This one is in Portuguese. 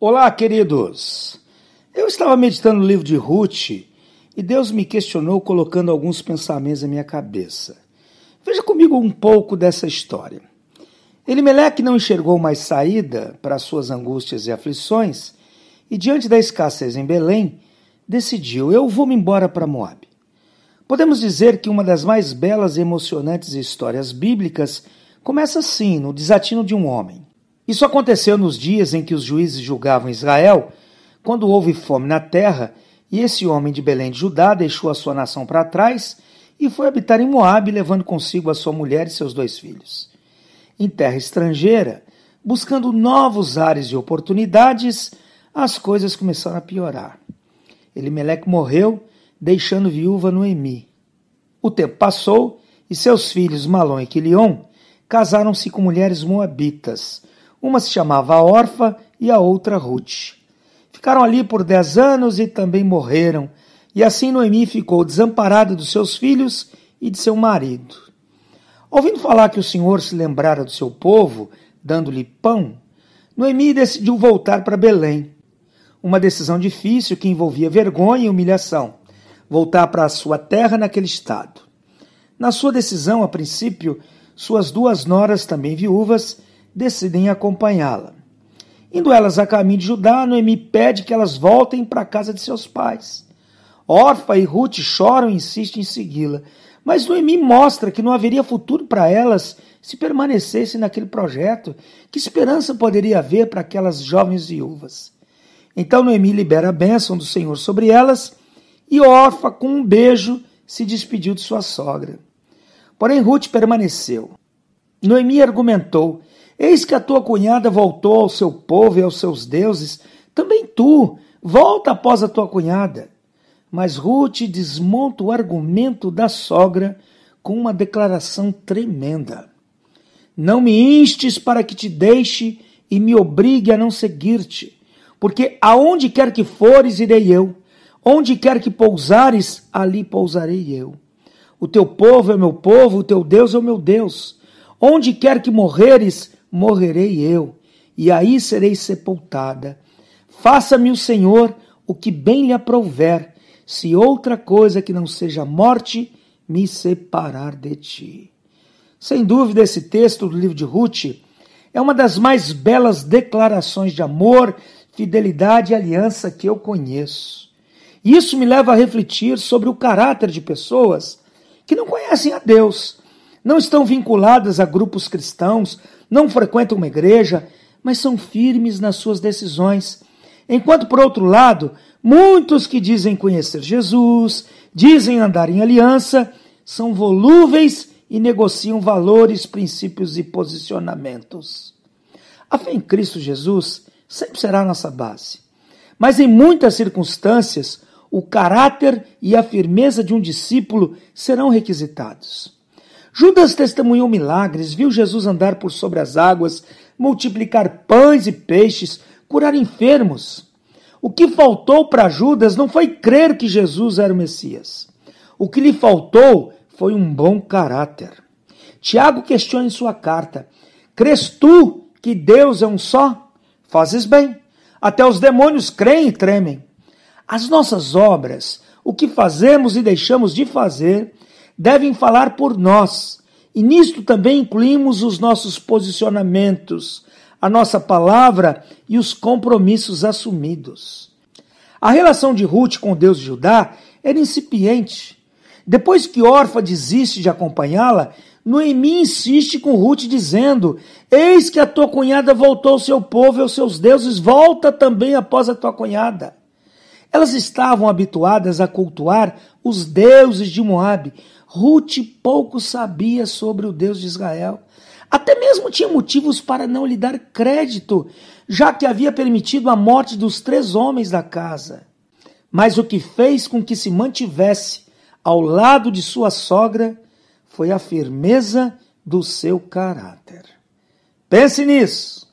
Olá, queridos! Eu estava meditando no livro de Ruth e Deus me questionou colocando alguns pensamentos na minha cabeça. Veja comigo um pouco dessa história. Elimeleque não enxergou mais saída para suas angústias e aflições e, diante da escassez em Belém, decidiu: eu vou-me embora para Moab. Podemos dizer que uma das mais belas e emocionantes histórias bíblicas começa assim, no desatino de um homem. Isso aconteceu nos dias em que os juízes julgavam Israel, quando houve fome na terra, e esse homem de Belém de Judá deixou a sua nação para trás e foi habitar em Moabe, levando consigo a sua mulher e seus dois filhos. Em terra estrangeira, buscando novos ares e oportunidades, as coisas começaram a piorar. Elimeleque morreu, deixando viúva Noemi. O tempo passou e seus filhos Malom e Quilion casaram-se com mulheres moabitas, uma se chamava Orfa e a outra Ruth. Ficaram ali por dez anos e também morreram, e assim Noemi ficou desamparada dos seus filhos e de seu marido. Ouvindo falar que o Senhor se lembrara do seu povo, dando-lhe pão, Noemi decidiu voltar para Belém. Uma decisão difícil que envolvia vergonha e humilhação. Voltar para a sua terra naquele estado. Na sua decisão, a princípio, suas duas noras, também viúvas, decidem acompanhá-la. Indo elas a caminho de Judá, Noemi pede que elas voltem para a casa de seus pais. Orfa e Ruth choram e insistem em segui-la, mas Noemi mostra que não haveria futuro para elas se permanecessem naquele projeto. Que esperança poderia haver para aquelas jovens viúvas? Então Noemi libera a bênção do Senhor sobre elas e Orfa, com um beijo, se despediu de sua sogra. Porém, Ruth permaneceu. Noemi argumentou Eis que a tua cunhada voltou ao seu povo e aos seus deuses, também tu, volta após a tua cunhada. Mas Ruth desmonta o argumento da sogra com uma declaração tremenda. Não me instes para que te deixe e me obrigue a não seguir-te, porque aonde quer que fores, irei eu, onde quer que pousares, ali pousarei eu. O teu povo é meu povo, o teu Deus é o meu Deus. Onde quer que morreres, morrerei eu, e aí serei sepultada. Faça-me o Senhor o que bem lhe aprouver, se outra coisa que não seja morte me separar de ti. Sem dúvida, esse texto do livro de Ruth é uma das mais belas declarações de amor, fidelidade e aliança que eu conheço. Isso me leva a refletir sobre o caráter de pessoas que não conhecem a Deus, não estão vinculadas a grupos cristãos, não frequentam uma igreja, mas são firmes nas suas decisões. Enquanto, por outro lado, muitos que dizem conhecer Jesus, dizem andar em aliança, são volúveis e negociam valores, princípios e posicionamentos. A fé em Cristo Jesus sempre será a nossa base. Mas em muitas circunstâncias, o caráter e a firmeza de um discípulo serão requisitados. Judas testemunhou milagres, viu Jesus andar por sobre as águas, multiplicar pães e peixes, curar enfermos. O que faltou para Judas não foi crer que Jesus era o Messias. O que lhe faltou foi um bom caráter. Tiago questiona em sua carta: Crês tu que Deus é um só? Fazes bem. Até os demônios creem e tremem. As nossas obras, o que fazemos e deixamos de fazer, devem falar por nós. E nisto também incluímos os nossos posicionamentos, a nossa palavra e os compromissos assumidos. A relação de Ruth com Deus de Judá era incipiente. Depois que Orfa desiste de acompanhá-la, Noemi insiste com Ruth, dizendo: Eis que a tua cunhada voltou ao seu povo e aos seus deuses, volta também após a tua cunhada. Elas estavam habituadas a cultuar os deuses de Moabe, Ruth pouco sabia sobre o Deus de Israel. Até mesmo tinha motivos para não lhe dar crédito, já que havia permitido a morte dos três homens da casa. Mas o que fez com que se mantivesse ao lado de sua sogra foi a firmeza do seu caráter. Pense nisso.